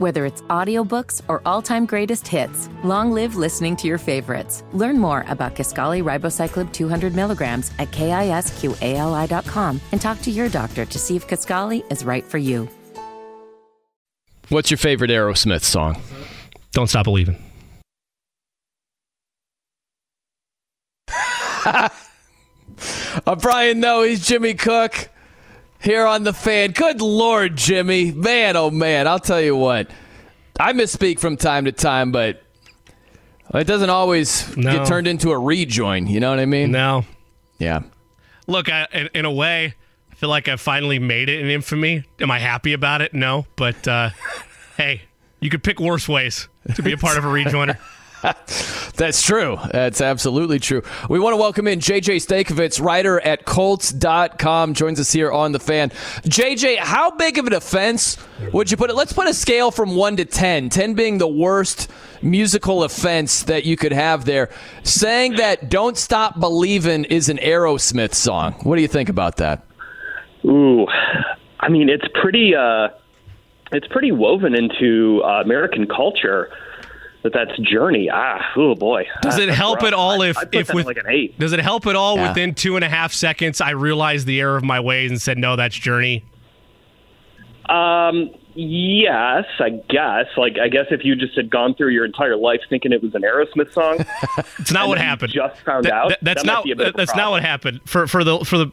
Whether it's audiobooks or all-time greatest hits, long live listening to your favorites. Learn more about Kisqali Ribociclib 200 milligrams at kisqali.com and talk to your doctor to see if Kaskali is right for you. What's your favorite Aerosmith song? Don't Stop Believing. Uh, Brian, Noe, he's Jimmy Cook here on the fan. Good Lord, Jimmy. Man, oh man, I'll tell you what. I misspeak from time to time, but it doesn't always No. get turned into a rejoin. You know what I mean? No. Yeah. Look, I, in, in a way, I feel like I finally made it in infamy. Am I happy about it? No. But uh, hey, you could pick worse ways to be a part of a rejoiner. That's true. That's absolutely true. We want to welcome in JJ Stankevitz, writer at Colts.com, joins us here on the fan. JJ, how big of an offense would you put it? Let's put a scale from 1 to 10, 10 being the worst musical offense that you could have there. Saying that Don't Stop Believin' is an Aerosmith song. What do you think about that? Ooh, I mean, it's pretty. Uh, it's pretty woven into uh, American culture. That that's Journey. Ah, oh boy. Does Ah, it that's help rough. at all if I'd if with like an eight? Does it help at all Yeah. within two and a half seconds I realized the error of my ways and said no, that's Journey. Um, yes, I guess. Like, I guess if you just had gone through your entire life thinking it was an Aerosmith song, It's not what happened. just found That- out? that- that's That not. be a bit that's not what happened. For for the for the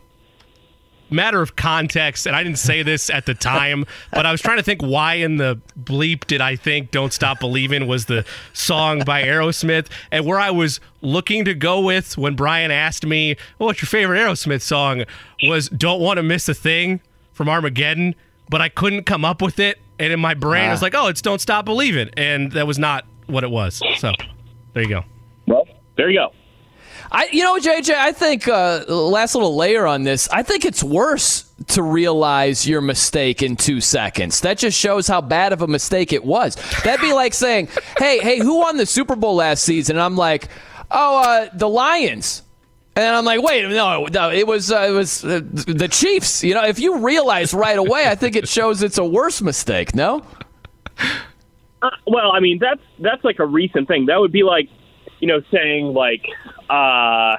matter of context, and I didn't say this at the time, but I was trying to think why in the bleep did I think "Don't Stop Believing" was the song by Aerosmith, and where I was looking to go with when Brian asked me, well, "What's your favorite Aerosmith song?" was "Don't Want to Miss a Thing" from Armageddon, but I couldn't come up with it, and in my brain I was ah. like, "Oh, it's Don't Stop Believing," and that was not what it was. So there you go. well, there you go. I, you know, JJ, I think uh, last little layer on this. I think it's worse to realize your mistake in two seconds. That just shows how bad of a mistake it was. That'd be like saying, "Hey, hey, who won the Super Bowl last season?" And I'm like, "Oh, uh, the Lions." And I'm like, "Wait, no, no, it was uh, it was uh, the Chiefs." You know, if you realize right away, I think it shows it's a worse mistake. No. Uh, well, I mean, that's that's like a recent thing. That would be like, you know, saying like, uh,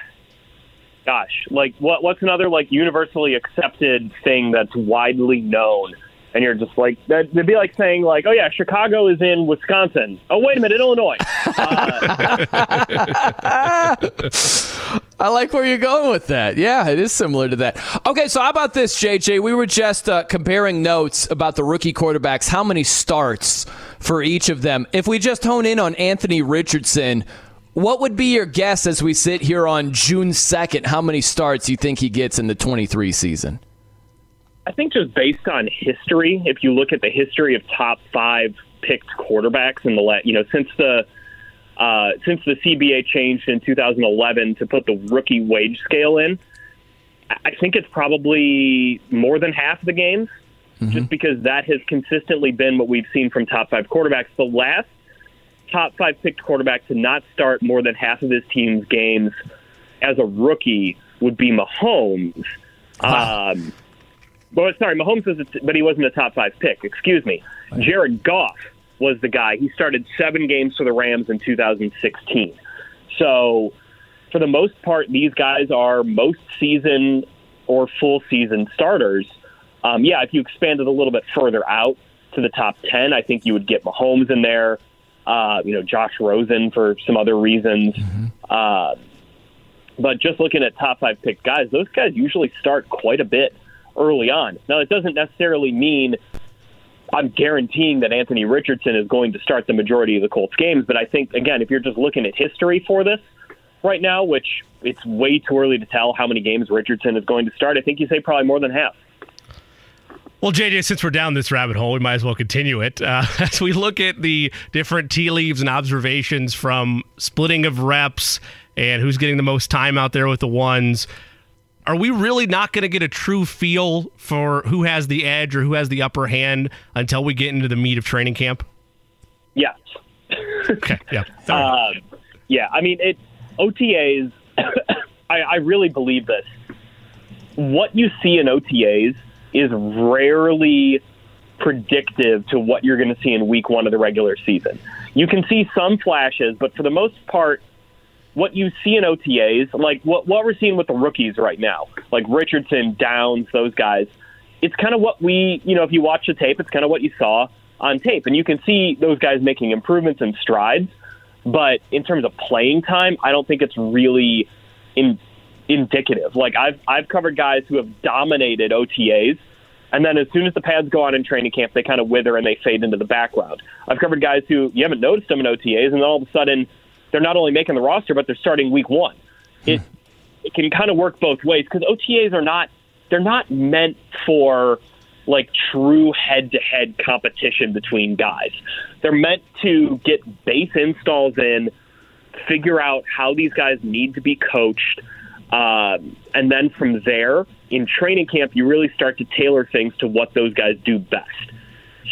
gosh, like what what's another like universally accepted thing that's widely known, and you're just like that. It'd be like saying like, oh yeah, Chicago is in Wisconsin. Oh wait a minute, Illinois. Uh, I like where you're going with that. Yeah, it is similar to that. Okay, so how about this, JJ? We were just uh, comparing notes about the rookie quarterbacks, how many starts for each of them. If we just hone in on Anthony Richardson, what would be your guess as we sit here on June 2nd? How many starts do you think he gets in the 23 season? I think just based on history, if you look at the history of top five picked quarterbacks in the la- you know since the uh, since the CBA changed in 2011 to put the rookie wage scale in, I- I think it's probably more than half the games, just because that has consistently been what we've seen from top five quarterbacks. The last top five picked quarterback to not start more than half of his team's games as a rookie would be Mahomes. Um, well, sorry, Mahomes was, a t- but he wasn't a top five pick. Excuse me. Jared Goff was the guy. He started seven games for the Rams in 2016. So, for the most part, these guys are most season or full season starters. Um, yeah, if you expanded a little bit further out to the top 10, I think you would get Mahomes in there. Uh, you know, Josh Rosen for some other reasons. Uh, but just looking at top five picked guys, those guys usually start quite a bit early on. Now, it doesn't necessarily mean I'm guaranteeing that Anthony Richardson is going to start the majority of the Colts games, but I think, again, if you're just looking at history for this right now, which it's way too early to tell how many games Richardson is going to start, I think you say probably more than half. Well, JJ, since we're down this rabbit hole, we might as well continue it. Uh, as we look at the different tea leaves and observations from splitting of reps and who's getting the most time out there with the ones, are we really not going to get a true feel for who has the edge or who has the upper hand until we get into the meat of training camp? Yes. Okay, yeah. Um, yeah, I mean, it OTAs. I, I really believe this. What you see in OTAs is rarely predictive to what you're going to see in week one of the regular season. You can see some flashes, but for the most part, what you see in OTAs, like what, what we're seeing with the rookies right now, like Richardson, Downs, those guys, it's kind of what we, you know, if you watch the tape, it's kind of what you saw on tape. And you can see those guys making improvements and strides. But in terms of playing time, I don't think it's really in, indicative. Like I've I've covered guys who have dominated OTAs, and then as soon as the pads go on in training camp, they kind of wither and they fade into the background. I've covered guys who you haven't noticed them in OTAs, and then all of a sudden they're not only making the roster, but they're starting week one. Hmm. It it can kind of work both ways because OTAs are not they're not meant for like true head to head competition between guys. They're meant to get base installs in, figure out how these guys need to be coached, um, and then from there, in training camp, you really start to tailor things to what those guys do best.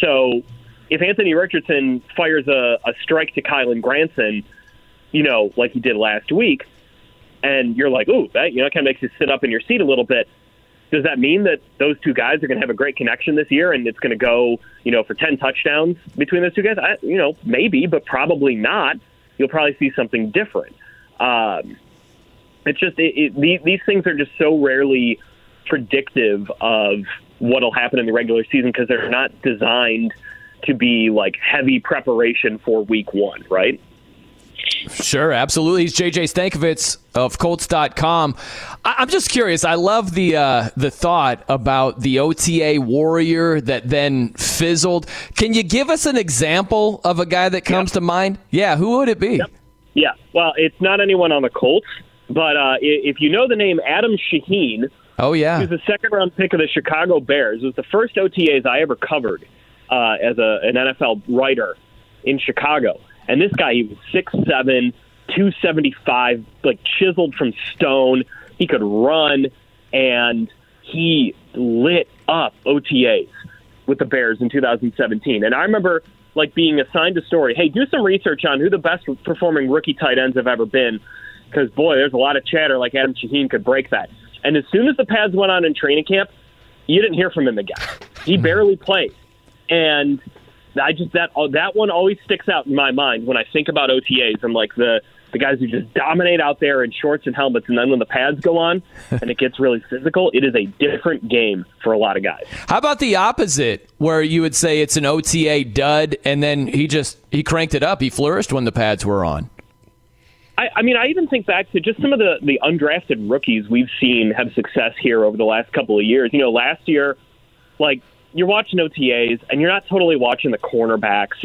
So if Anthony Richardson fires a, a strike to Kylen Granson, you know, like he did last week, and you're like, ooh, that you know, kind of makes you sit up in your seat a little bit does that mean that those two guys are going to have a great connection this year and it's going to go, you know, for 10 touchdowns between those two guys? I, you know, maybe, but probably not. You'll probably see something different. Um, it's just it, it, these, these things are just so rarely predictive of what'll happen in the regular season because they're not designed to be like heavy preparation for week one, right? Sure, absolutely. He's JJ Stankevitz of Colts.com. I- am just curious. I love the uh, the thought about the OTA warrior that then fizzled. Can you give us an example of a guy that comes yep. to mind? Yeah, who would it be? Yep. Yeah, well, it's not anyone on the Colts, but uh, if you know the name Adam Shaheen, oh yeah, he was a second round pick of the Chicago Bears. It was the first OTAs I ever covered uh, as a, an NFL writer in Chicago and this guy, he was six seven, two seventy five, like chiseled from stone. He could run, and he lit up OTAs with the Bears in 2017. And I remember like being assigned a story. Hey, do some research on who the best performing rookie tight ends have ever been, because boy, there's a lot of chatter. Like Adam Shaheen could break that. And as soon as the pads went on in training camp, you didn't hear from him again. He barely played, and I just that uh, that one always sticks out in my mind when I think about OTAs and like the the guys who just dominate out there in shorts and helmets, and then when the pads go on and it gets really physical, it is a different game for a lot of guys. How about the opposite, where you would say it's an OTA dud, and then he just he cranked it up, he flourished when the pads were on. I, I mean, I even think back to just some of the the undrafted rookies we've seen have success here over the last couple of years. You know, last year, like you're watching OTAs and you're not totally watching the cornerbacks,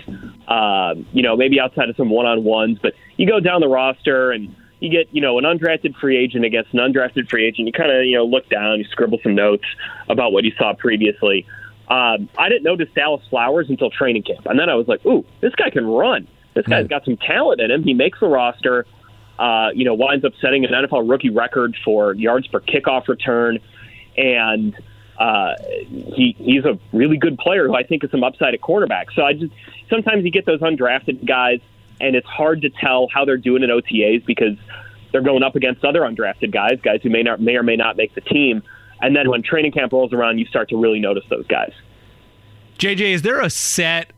um, you know, maybe outside of some one on ones, but you go down the roster and you get, you know, an undrafted free agent against an undrafted free agent. You kind of, you know, look down, you scribble some notes about what you saw previously. Um, I didn't notice Dallas Flowers until training camp. And then I was like, ooh, this guy can run. This guy's got some talent in him. He makes the roster, uh, you know, winds up setting an NFL rookie record for yards per kickoff return. And, uh, he he's a really good player who I think has some upside at quarterback. So I just sometimes you get those undrafted guys, and it's hard to tell how they're doing in OTAs because they're going up against other undrafted guys, guys who may not may or may not make the team. And then when training camp rolls around, you start to really notice those guys. JJ, is there a set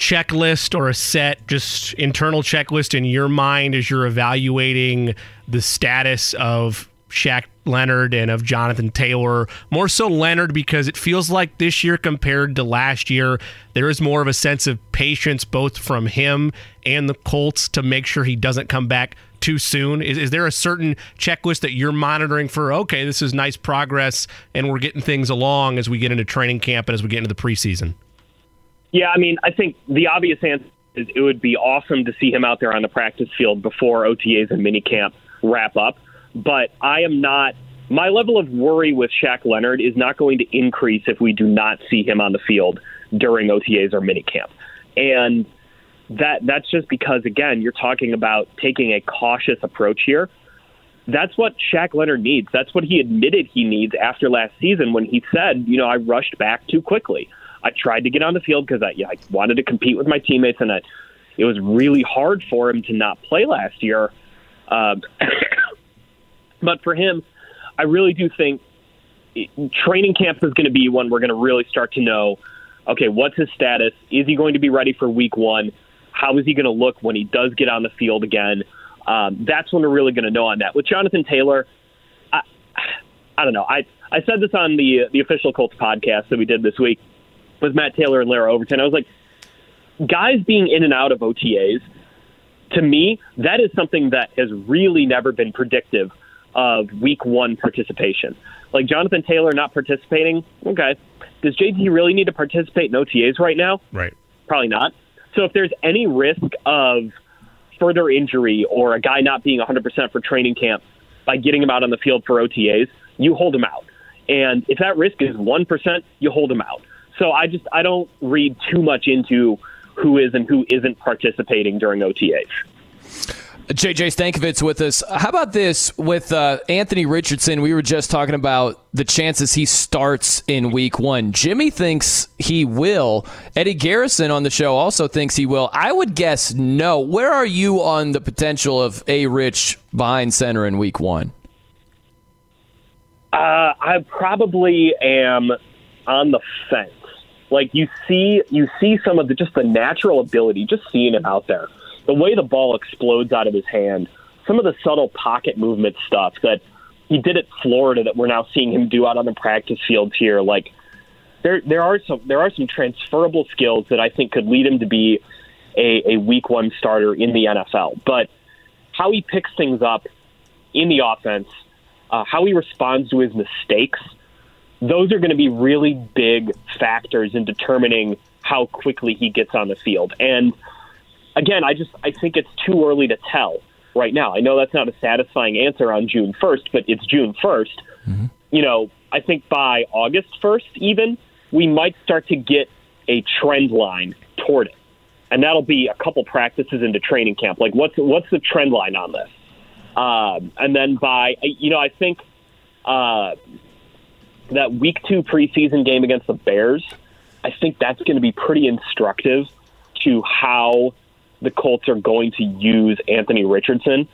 checklist or a set just internal checklist in your mind as you're evaluating the status of Shaq Leonard and of Jonathan Taylor. More so Leonard because it feels like this year compared to last year, there is more of a sense of patience both from him and the Colts to make sure he doesn't come back too soon. Is, is there a certain checklist that you're monitoring for? Okay, this is nice progress and we're getting things along as we get into training camp and as we get into the preseason. Yeah, I mean, I think the obvious answer is it would be awesome to see him out there on the practice field before OTAs and minicamp wrap up but I am not. My level of worry with Shaq Leonard is not going to increase if we do not see him on the field during OTAs or minicamp, and that that's just because again you're talking about taking a cautious approach here. That's what Shaq Leonard needs. That's what he admitted he needs after last season when he said, you know, I rushed back too quickly. I tried to get on the field because I, I wanted to compete with my teammates, and I, it was really hard for him to not play last year. Um, But for him, I really do think training camp is going to be when we're going to really start to know okay, what's his status? Is he going to be ready for week one? How is he going to look when he does get on the field again? Um, that's when we're really going to know on that. With Jonathan Taylor, I, I don't know. I I said this on the the official Colts podcast that we did this week with Matt Taylor and Larra Overton. I was like, guys being in and out of OTAs, to me, that is something that has really never been predictive of week one participation. Like Jonathan Taylor not participating, okay. Does JT really need to participate in OTAs right now? Right. Probably not. So if there's any risk of further injury or a guy not being 100% for training camp by getting him out on the field for OTAs, you hold him out. And if that risk is 1%, you hold him out. So I just I don't read too much into who is and who isn't participating during OTAs. JJ Stankevitz with us. How about this with uh, Anthony Richardson? We were just talking about the chances he starts in week one. Jimmy thinks he will. Eddie Garrison on the show also thinks he will. I would guess no. Where are you on the potential of A. Rich behind center in week one? Uh, I probably am on the fence. Like you see, you see some of the just the natural ability, just seeing it out there. The way the ball explodes out of his hand, some of the subtle pocket movement stuff that he did at Florida that we're now seeing him do out on the practice fields here. Like there, there are some there are some transferable skills that I think could lead him to be a, a week one starter in the NFL. But how he picks things up in the offense, uh, how he responds to his mistakes those are going to be really big factors in determining how quickly he gets on the field. And again, I just I think it's too early to tell right now. I know that's not a satisfying answer on June 1st, but it's June 1st. Mm-hmm. You know, I think by August 1st even, we might start to get a trend line toward it. And that'll be a couple practices into training camp. Like what's what's the trend line on this? Um, and then by you know, I think uh, that week two preseason game against the Bears, I think that's going to be pretty instructive to how the Colts are going to use Anthony Richardson,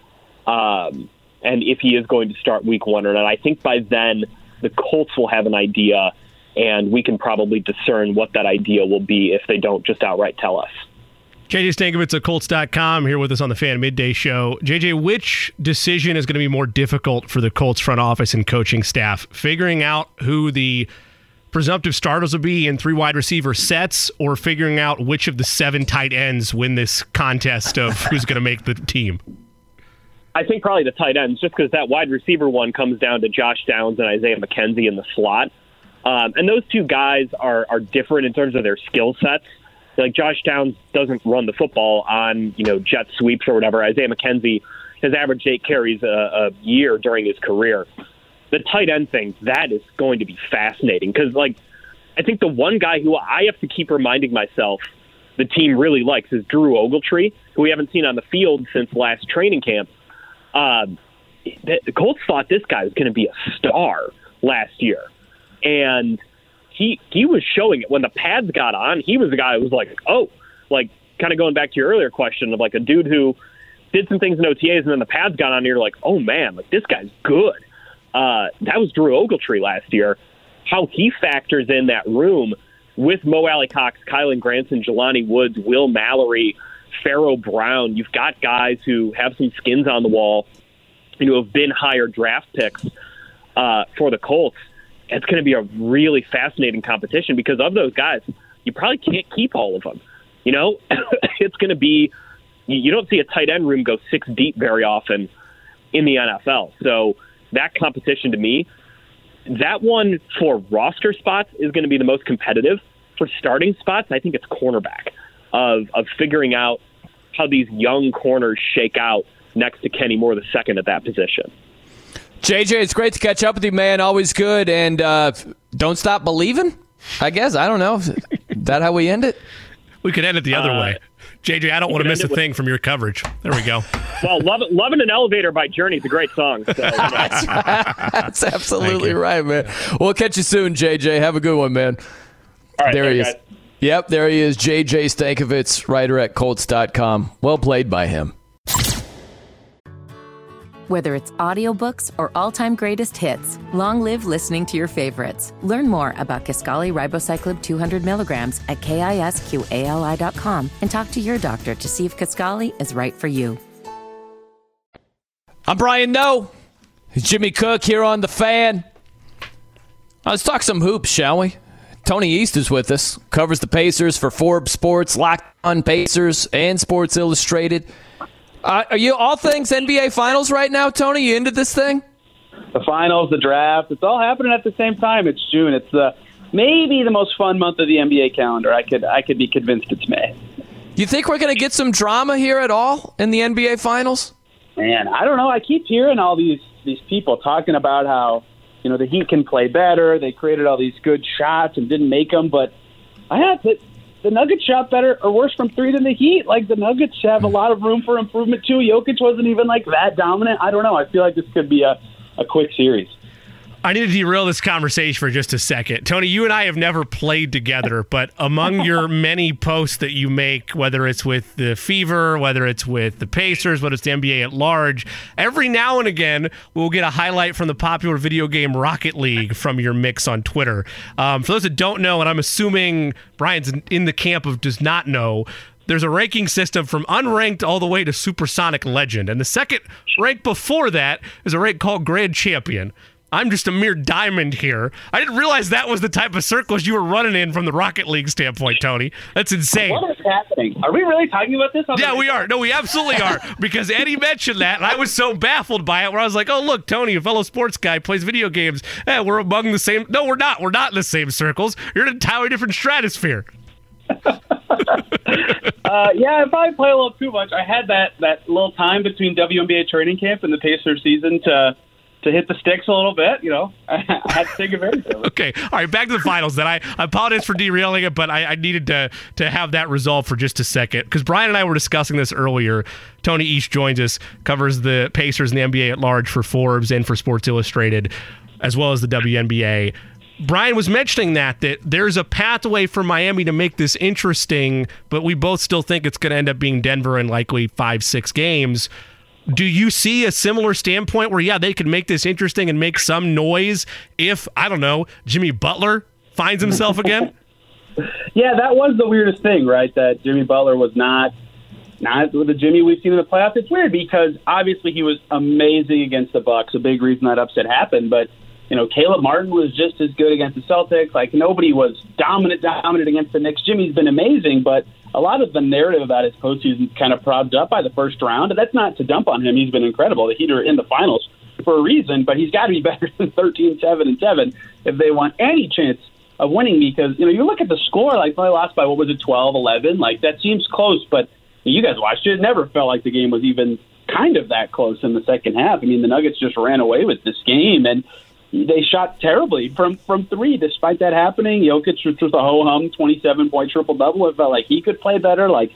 um, and if he is going to start week one or not. I think by then the Colts will have an idea, and we can probably discern what that idea will be if they don't just outright tell us. JJ Stankevitz at Colts.com here with us on the Fan Midday Show. JJ, which decision is going to be more difficult for the Colts front office and coaching staff? Figuring out who the presumptive starters will be in three wide receiver sets or figuring out which of the seven tight ends win this contest of who's going to make the team? I think probably the tight ends, just because that wide receiver one comes down to Josh Downs and Isaiah McKenzie in the slot. Um, and those two guys are, are different in terms of their skill sets like Josh Downs doesn't run the football on you know jet sweeps or whatever. Isaiah McKenzie has averaged eight carries a, a year during his career. The tight end thing that is going to be fascinating because like I think the one guy who I have to keep reminding myself the team really likes is Drew Ogletree, who we haven't seen on the field since last training camp. Uh, the Colts thought this guy was going to be a star last year, and he he was showing it when the pads got on. He was the guy who was like, oh, like kind of going back to your earlier question of like a dude who did some things in OTAs and then the pads got on. And you're like, oh man, like this guy's good. Uh, that was Drew Ogletree last year. How he factors in that room with Mo Alie-Cox, Kylen Granson, Jelani Woods, Will Mallory, Pharaoh Brown. You've got guys who have some skins on the wall, and who have been higher draft picks uh, for the Colts it's going to be a really fascinating competition because of those guys, you probably can't keep all of them. You know, it's going to be you don't see a tight end room go six deep very often in the NFL. So that competition to me, that one for roster spots is going to be the most competitive. For starting spots, I think it's cornerback of of figuring out how these young corners shake out next to Kenny Moore the second at that position. JJ, it's great to catch up with you, man. Always good. And uh, don't stop believing, I guess. I don't know. Is that how we end it? We could end it the other uh, way. JJ, I don't want to miss a thing from your coverage. There we go. well, Love, Loving an Elevator by Journey is a great song. So, you know. That's, right. That's absolutely right, man. We'll catch you soon, JJ. Have a good one, man. All right, there he is. Yep, there he is. JJ Stankevitz, writer at Colts.com. Well played by him. Whether it's audiobooks or all-time greatest hits, long live listening to your favorites. Learn more about Kisqali Ribociclib 200 milligrams at kisqali.com and talk to your doctor to see if Kaskali is right for you. I'm Brian Noe. Jimmy Cook here on The Fan. Let's talk some hoops, shall we? Tony East is with us, covers the Pacers for Forbes Sports, Locked on Pacers, and Sports Illustrated. Uh, are you all things NBA Finals right now, Tony? You into this thing? The finals, the draft, it's all happening at the same time. It's June. It's the maybe the most fun month of the NBA calendar. I could I could be convinced it's May. You think we're going to get some drama here at all in the NBA Finals? Man, I don't know. I keep hearing all these these people talking about how you know the Heat can play better. They created all these good shots and didn't make them, but I had to. The Nuggets shot better or worse from three than the Heat. Like the Nuggets have a lot of room for improvement too. Jokic wasn't even like that dominant. I don't know. I feel like this could be a, a quick series. I need to derail this conversation for just a second. Tony, you and I have never played together, but among your many posts that you make, whether it's with the Fever, whether it's with the Pacers, whether it's the NBA at large, every now and again we'll get a highlight from the popular video game Rocket League from your mix on Twitter. Um, for those that don't know, and I'm assuming Brian's in the camp of does not know, there's a ranking system from unranked all the way to supersonic legend. And the second rank before that is a rank called Grand Champion. I'm just a mere diamond here. I didn't realize that was the type of circles you were running in from the Rocket League standpoint, Tony. That's insane. What is happening? Are we really talking about this? yeah, we are. No, we absolutely are. Because Eddie mentioned that, and I was so baffled by it where I was like, oh, look, Tony, a fellow sports guy, plays video games. Eh, we're among the same. No, we're not. We're not in the same circles. You're in an entirely different stratosphere. uh, yeah, I probably play a little too much, I had that, that little time between WNBA training camp and the Pacers season to to hit the sticks a little bit. You know, I had to take advantage of it. okay, all right, back to the finals. Then I, I apologize for derailing it, but I, I needed to to have that resolved for just a second because Brian and I were discussing this earlier. Tony East joins us, covers the Pacers and the NBA at large for Forbes and for Sports Illustrated, as well as the WNBA. Brian was mentioning that that there's a pathway for Miami to make this interesting, but we both still think it's going to end up being Denver in likely five, six games. Do you see a similar standpoint where, yeah, they could make this interesting and make some noise if, I don't know, Jimmy Butler finds himself again? yeah, that was the weirdest thing, right? That Jimmy Butler was not not the Jimmy we've seen in the playoffs. It's weird because obviously he was amazing against the Bucks, a big reason that upset happened, but you know, Caleb Martin was just as good against the Celtics. Like nobody was dominant, dominant against the Knicks. Jimmy's been amazing, but a lot of the narrative about his postseason kind of propped up by the first round. And that's not to dump on him. He's been incredible. The Heat are in the finals for a reason, but he's got to be better than 13, 7, and 7 if they want any chance of winning because, you know, you look at the score, like they lost by, what was it, 12, 11? Like that seems close, but you guys watched it. It never felt like the game was even kind of that close in the second half. I mean, the Nuggets just ran away with this game. And they shot terribly from from three. Despite that happening, Jokic was just a ho hum, twenty seven point triple double. It felt like he could play better. Like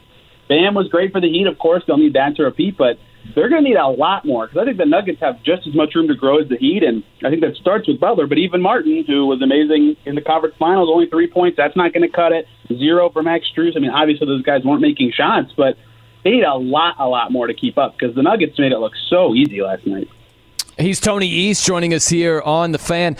Bam was great for the Heat. Of course, they'll need that to repeat, but they're going to need a lot more because I think the Nuggets have just as much room to grow as the Heat, and I think that starts with Butler. But even Martin, who was amazing in the conference finals, only three points. That's not going to cut it. Zero for Max Strus. I mean, obviously those guys weren't making shots, but they need a lot, a lot more to keep up because the Nuggets made it look so easy last night. He's Tony East joining us here on the fan.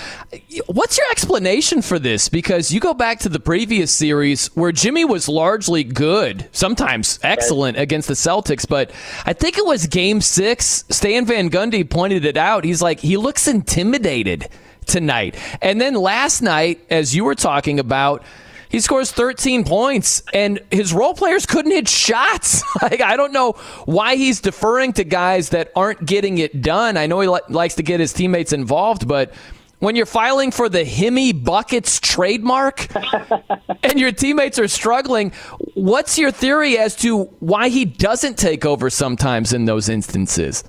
What's your explanation for this? Because you go back to the previous series where Jimmy was largely good, sometimes excellent against the Celtics, but I think it was game six. Stan Van Gundy pointed it out. He's like, he looks intimidated tonight. And then last night, as you were talking about, he scores 13 points, and his role players couldn't hit shots. like I don't know why he's deferring to guys that aren't getting it done. I know he li- likes to get his teammates involved, but when you're filing for the Himmy Buckets trademark and your teammates are struggling, what's your theory as to why he doesn't take over sometimes in those instances?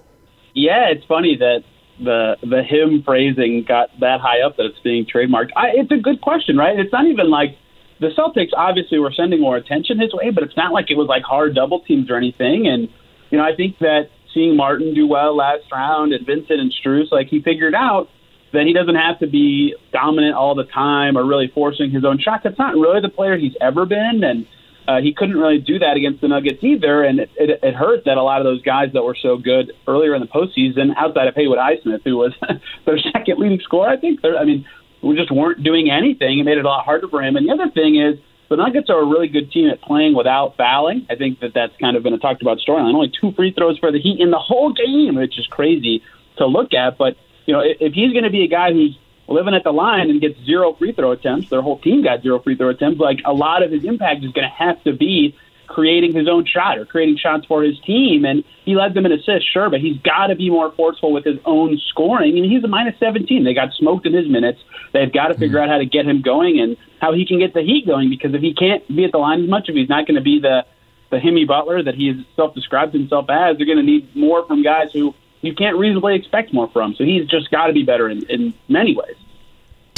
Yeah, it's funny that the the him phrasing got that high up that it's being trademarked. I, it's a good question, right? It's not even like the Celtics obviously were sending more attention his way, but it's not like it was like hard double teams or anything. And you know, I think that seeing Martin do well last round and Vincent and Strus, like he figured out that he doesn't have to be dominant all the time or really forcing his own shot. That's not really the player he's ever been. And uh, he couldn't really do that against the Nuggets either, and it, it, it hurt that a lot of those guys that were so good earlier in the postseason, outside of Haywood Highsmith, who was their second leading scorer, I think. I mean, we just weren't doing anything. It made it a lot harder for him. And the other thing is, the Nuggets are a really good team at playing without fouling. I think that that's kind of been a talked about storyline. Only two free throws for the Heat in the whole game, which is crazy to look at. But you know, if, if he's going to be a guy who's living at the line and gets zero free throw attempts, their whole team got zero free throw attempts. Like a lot of his impact is going to have to be creating his own shot or creating shots for his team. And he led them in assists, sure, but he's got to be more forceful with his own scoring. And he's a minus 17. They got smoked in his minutes. They've got to figure mm-hmm. out how to get him going and how he can get the Heat going because if he can't be at the line as much, if he's not going to be the the Himmy Butler that he's self-described himself as, they're going to need more from guys who you can't reasonably expect more from. So he's just got to be better in, in many ways.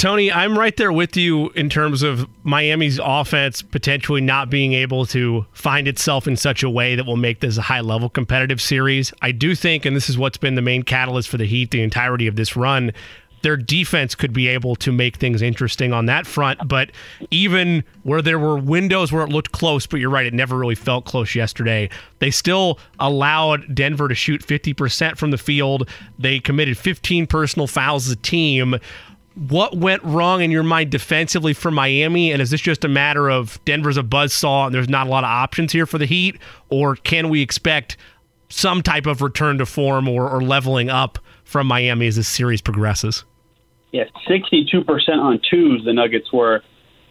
Tony, I'm right there with you in terms of Miami's offense potentially not being able to find itself in such a way that will make this a high level competitive series. I do think, and this is what's been the main catalyst for the Heat the entirety of this run, their defense could be able to make things interesting on that front. But even where there were windows where it looked close, but you're right, it never really felt close yesterday, they still allowed Denver to shoot 50% from the field. They committed 15 personal fouls as a team what went wrong in your mind defensively for Miami? And is this just a matter of Denver's a buzzsaw and there's not a lot of options here for the Heat? Or can we expect some type of return to form or, or leveling up from Miami as this series progresses? Yeah, 62% on twos the Nuggets were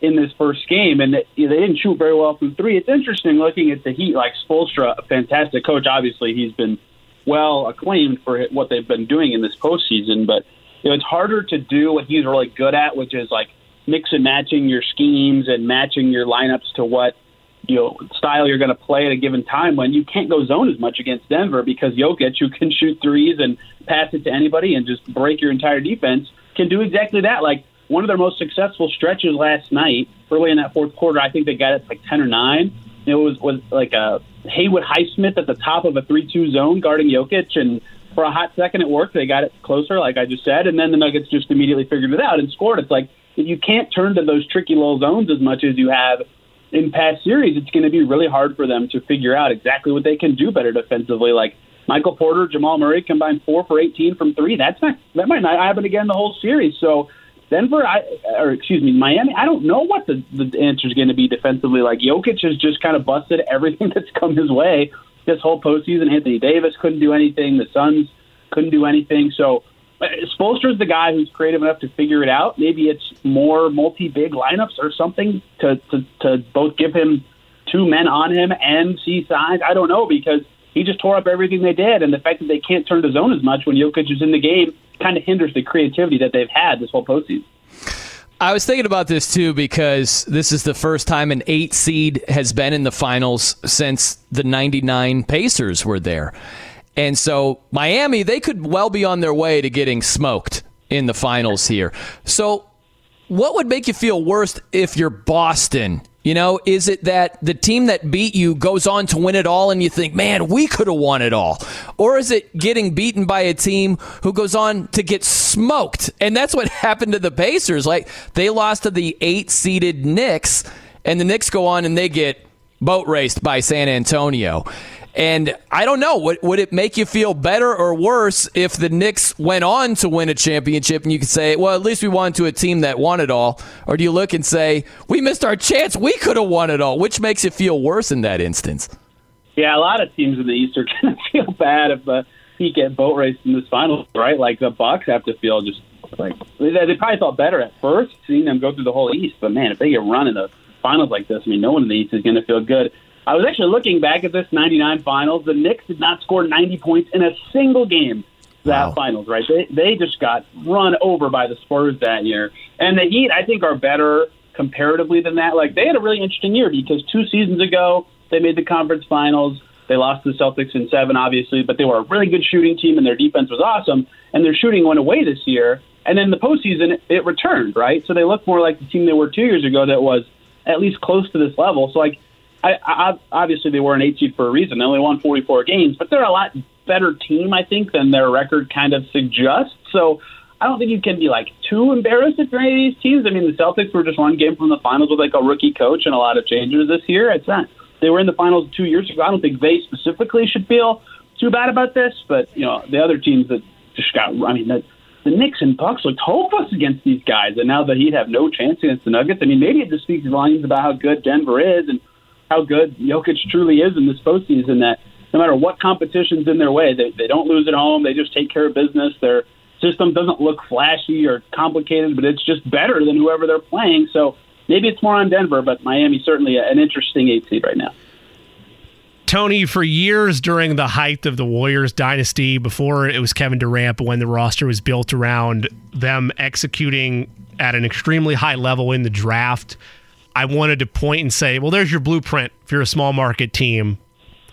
in this first game, and they, didn't shoot very well from three. It's interesting looking at the Heat, like Spoelstra, a fantastic coach. Obviously, he's been well acclaimed for what they've been doing in this postseason, but – you know, it's harder to do what he's really good at, which is like mix and matching your schemes and matching your lineups to what you know style you're going to play at a given time when you can't go zone as much against Denver because Jokic, who can shoot threes and pass it to anybody and just break your entire defense, can do exactly that. Like one of their most successful stretches last night, early in that fourth quarter, I think they got it like ten or nine. It was was like a Haywood Highsmith at the top of a three-two zone guarding Jokic, and for a hot second it worked. They got it closer, like I just said, and then the Nuggets just immediately figured it out and scored. It's like if you can't turn to those tricky little zones as much as you have in past series, it's going to be really hard for them to figure out exactly what they can do better defensively. Like Michael Porter, Jamal Murray combined four for 18 from three. That's not that might not happen again the whole series. So Denver, I, or excuse me, Miami. I don't know what the the answer is going to be defensively. Like Jokic has just kind of busted everything that's come his way this whole postseason. Anthony Davis couldn't do anything. The Suns couldn't do anything. So uh, Spoelstra's the guy who's creative enough to figure it out. Maybe it's more multi-big lineups or something to, to, to both give him two men on him and see size. I don't know because he just tore up everything they did, and the fact that they can't turn the zone as much when Jokic is in the game kind of hinders the creativity that they've had this whole postseason. I was thinking about this too because this is the first time an eight seed has been in the finals since the 99 Pacers were there. And so Miami, they could well be on their way to getting smoked in the finals here. So what would make you feel worse if you're Boston you know, is it that the team that beat you goes on to win it all and you think, man, we could have won it all? Or is it getting beaten by a team who goes on to get smoked? And that's what happened to the Pacers. Like, they lost to the eight seeded Knicks, and the Knicks go on and they get boat raced by San Antonio. And I don't know, would, would it make you feel better or worse if the Knicks went on to win a championship and you could say, well, at least we won to a team that won it all? Or do you look and say, we missed our chance, we could have won it all? Which makes it feel worse in that instance? Yeah, a lot of teams in the East are going to feel bad if uh, he get boat raced in this finals, right? Like the Bucks have to feel just like they probably felt better at first seeing them go through the whole East, but man, if they get run in the finals like this, I mean, no one in the East is going to feel good. I was actually looking back at this 99 finals. The Knicks did not score 90 points in a single game that wow. finals, right? They, they just got run over by the Spurs that year. And the Heat, I think, are better comparatively than that. Like, they had a really interesting year because two seasons ago, they made the conference finals. They lost to the Celtics in seven, obviously, but they were a really good shooting team and their defense was awesome. And their shooting went away this year. And then the postseason, it returned, right? So they look more like the team they were two years ago that was at least close to this level. So, like, I, I, obviously they were an eight seed for a reason. They only won 44 games, but they're a lot better team, I think, than their record kind of suggests. So I don't think you can be like too embarrassed if you're any of these teams. I mean, the Celtics were just one game from the finals with like a rookie coach and a lot of changes this year. It's not. They were in the finals two years ago. I don't think they specifically should feel too bad about this, but you know, the other teams that just got. I mean, the, the Knicks and Bucks looked hopeless against these guys, and now the Heat have no chance against the Nuggets. I mean, maybe it just speaks volumes about how good Denver is and how good Jokic truly is in this postseason. That no matter what competition's in their way, they, they don't lose at home. They just take care of business. Their system doesn't look flashy or complicated, but it's just better than whoever they're playing. So maybe it's more on Denver, but Miami certainly an interesting eight seed right now. Tony, for years during the height of the Warriors dynasty, before it was Kevin Durant, but when the roster was built around them executing at an extremely high level in the draft, I wanted to point and say, well, there's your blueprint if you're a small market team.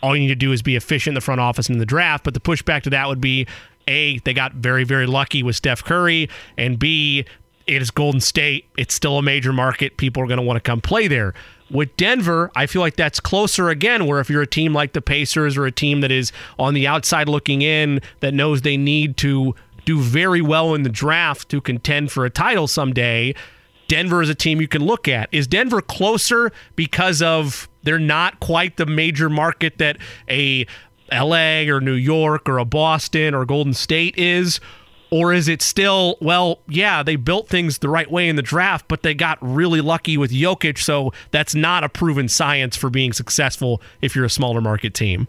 All you need to do is be efficient in the front office and in the draft. But the pushback to that would be A, they got very, very lucky with Steph Curry, and B, it is Golden State. It's still a major market. People are going to want to come play there. With Denver, I feel like that's closer again, where if you're a team like the Pacers or a team that is on the outside looking in, that knows they need to do very well in the draft to contend for a title someday, Denver is a team you can look at. Is Denver closer because of they're not quite the major market that a LA or New York or a Boston or Golden State is? Or is it still, well, yeah, they built things the right way in the draft, but they got really lucky with Jokic, so that's not a proven science for being successful if you're a smaller market team?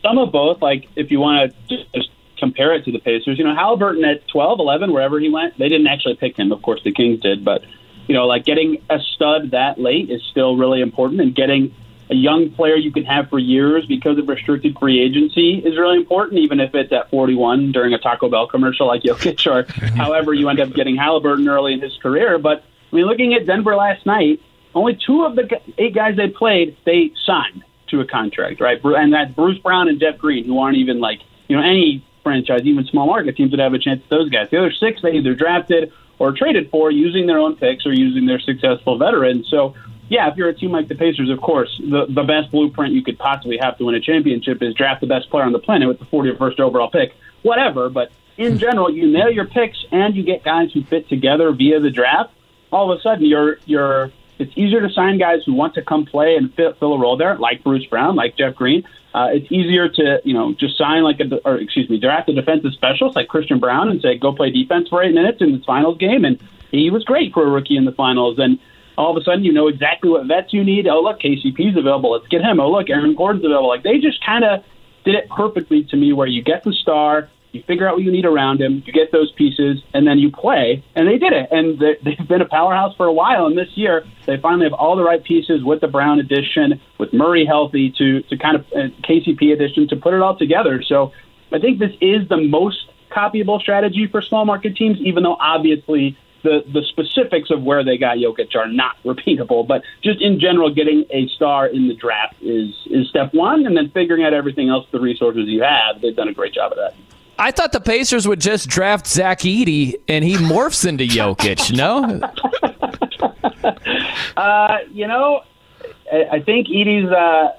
Some of both. Like, if you want to just compare it to the Pacers, you know, Halliburton at 12, 11, wherever he went, they didn't actually pick him. Of course, the Kings did, but, you know, like getting a stud that late is still really important, and getting a young player you can have for years because of restricted free agency is really important, even if it's at 41 during a Taco Bell commercial like Jokic, or however you end up getting Halliburton early in his career. But I mean, looking at Denver last night, only two of the eight guys they played they signed to a contract, right? And that's Bruce Brown and Jeff Green, who aren't even like you know any franchise, even small market teams would have a chance at those guys. The other six they either drafted or traded for using their own picks or using their successful veterans. So yeah, if you're a team like the Pacers, of course, the, the best blueprint you could possibly have to win a championship is draft the best player on the planet with the 41st overall pick, whatever. But in hmm. general, you nail your picks and you get guys who fit together via the draft. All of a sudden, you're you're it's easier to sign guys who want to come play and fill, fill a role there, like Bruce Brown, like Jeff Green. Uh, it's easier to you know just sign like a or excuse me, draft a defensive specialist like Christian Braun and say go play defense for eight minutes in this finals game, and he was great for a rookie in the finals and all of a sudden you know exactly what vets you need. Oh, look, KCP's available. Let's get him. Oh, look, Aaron Gordon's available. Like they just kind of did it perfectly to me where you get the star, you figure out what you need around him, you get those pieces, and then you play. And they did it. And they've been a powerhouse for a while. And this year, they finally have all the right pieces with the Brown addition, with Murray healthy to, to kind of uh, KCP addition to put it all together. So I think this is the most copyable strategy for small market teams, even though obviously the the specifics of where they got Jokic are not repeatable, but just in general, getting a star in the draft is is step one, and then figuring out everything else, the resources you have. They've done a great job of that. I thought the Pacers would just draft Zach Edey and he morphs into Jokic. No, uh, you know, I think Edey's. Uh,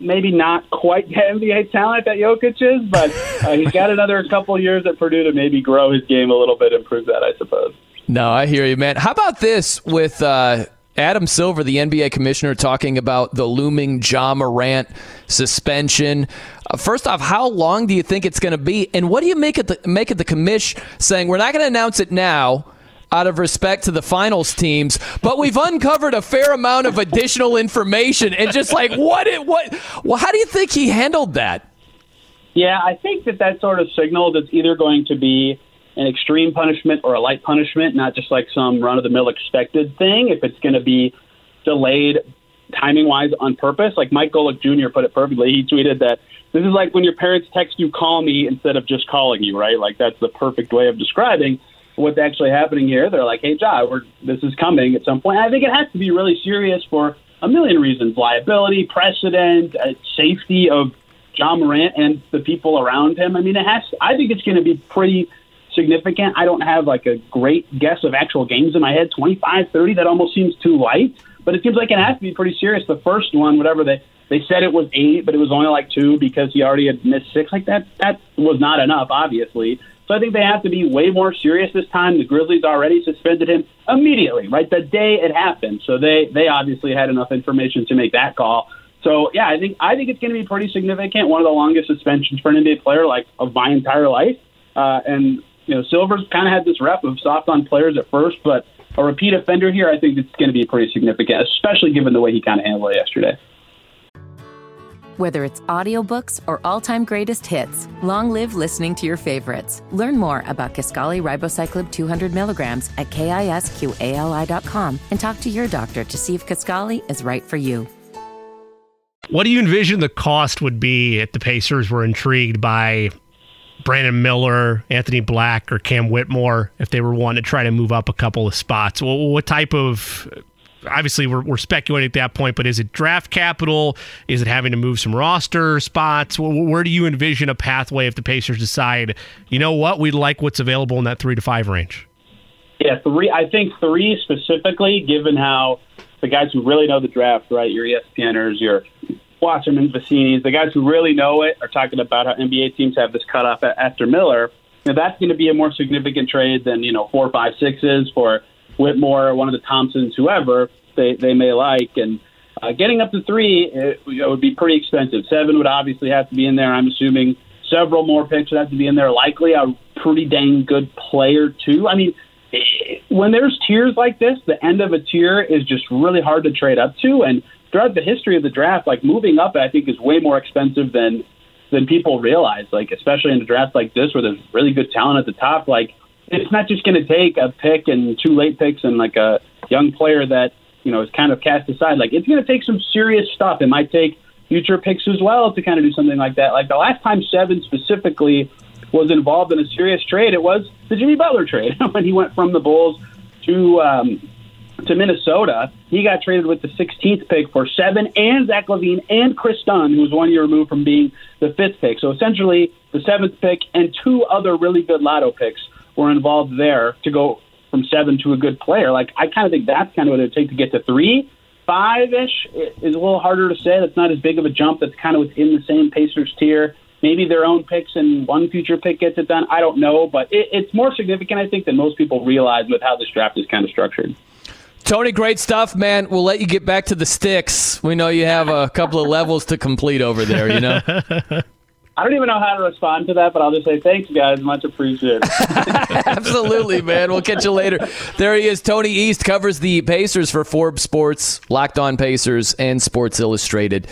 maybe not quite the NBA talent that Jokic is, but uh, he's got another couple years at Purdue to maybe grow his game a little bit, improve that, I suppose. No, I hear you, man. How about this with uh, Adam Silver, the NBA commissioner, talking about the looming Ja Morant suspension? Uh, first off, how long do you think it's going to be, and what do you make of the make of the commish saying we're not going to announce it now? out of respect to the finals teams, but we've uncovered a fair amount of additional information and just like what it what well how do you think he handled that? Yeah, I think that that sort of signals it's either going to be an extreme punishment or a light punishment, not just like some run of the mill expected thing. If it's going to be delayed timing wise on purpose, like Mike Golic Jr. put it perfectly. He tweeted that this is like when your parents text you, call me instead of just calling you, right? Like that's the perfect way of describing what's actually happening here. They're like, hey, Ja, we're, this is coming at some point. I think it has to be really serious for a million reasons liability, precedent, uh, safety of John Morant and the people around him. I mean, it has, I think it's going to be pretty significant. I don't have like a great guess of actual games in my head. 25, 30, that almost seems too light. But it seems like it has to be pretty serious. The first one, whatever they they said it was eight, but it was only like two because he already had missed six. Like that, that was not enough, obviously. So I think they have to be way more serious this time. The Grizzlies already suspended him immediately, right? The day it happened. So they they obviously had enough information to make that call. So yeah, I think I think it's going to be pretty significant. One of the longest suspensions for an NBA player like of my entire life. Uh, and you know, Silver's kind of had this rep of soft on players at first, but a repeat offender here, I think it's going to be pretty significant, especially given the way he kind of handled it yesterday. Whether it's audiobooks or all-time greatest hits, long live listening to your favorites. Learn more about Kisqali Ribociclib 200 milligrams at kisqali.com and talk to your doctor to see if Kaskali is right for you. What do you envision the cost would be if the Pacers were intrigued by Brandon Miller, Anthony Black, or Cam Whitmore if they were wanting to try to move up a couple of spots? Well, what type of obviously we're, we're speculating at that point, but is it draft capital? Is it having to move some roster spots? Where, where do you envision a pathway if the Pacers decide, you know what, we like what's available in that three to five range? Yeah, three. I think three specifically, given how the guys who really know the draft, right? Your ESPNers, your Wasserman, Vecenies, the guys who really know it are talking about how NBA teams have this cutoff after Miller. Now, that's going to be a more significant trade than you know four, five, sixes for Whitmore, one of the Thompsons, whoever they they may like, and uh, getting up to three it, it would be pretty expensive. Seven would obviously have to be in there. I'm assuming several more picks would have to be in there. Likely a pretty dang good player too. I mean, when there's tiers like this, the end of a tier is just really hard to trade up to. And throughout the history of the draft, like moving up, I think is way more expensive than than people realize. Like especially in a draft like this, where there's really good talent at the top, like it's not just going to take a pick and two late picks and like a young player that you know is kind of cast aside. Like it's going to take some serious stuff. It might take future picks as well to kind of do something like that. Like the last time Seven specifically was involved in a serious trade, it was the Jimmy Butler trade when he went from the Bulls to um, to Minnesota. He got traded with the 16th pick for seven and Zach LaVine and Kris Dunn, who was one year removed from being the fifth pick. So essentially, the seventh pick and two other really good lotto picks were involved there to go from seven to a good player. Like I kind of think that's kind of what it would take to get to three. Five ish is a little harder to say. That's not as big of a jump. That's kind of within the same Pacers tier. Maybe their own picks and one future pick gets it done. I don't know, but it, it's more significant, I think, than most people realize with how this draft is kind of structured. Tony, great stuff, man. We'll let you get back to the sticks. We know you have a couple of levels to complete over there, you know? I don't even know how to respond to that, but I'll just say thanks, guys. Much appreciated. Absolutely, man. We'll catch you later. There he is. Tony East covers the Pacers for Forbes Sports, Locked On Pacers, and Sports Illustrated.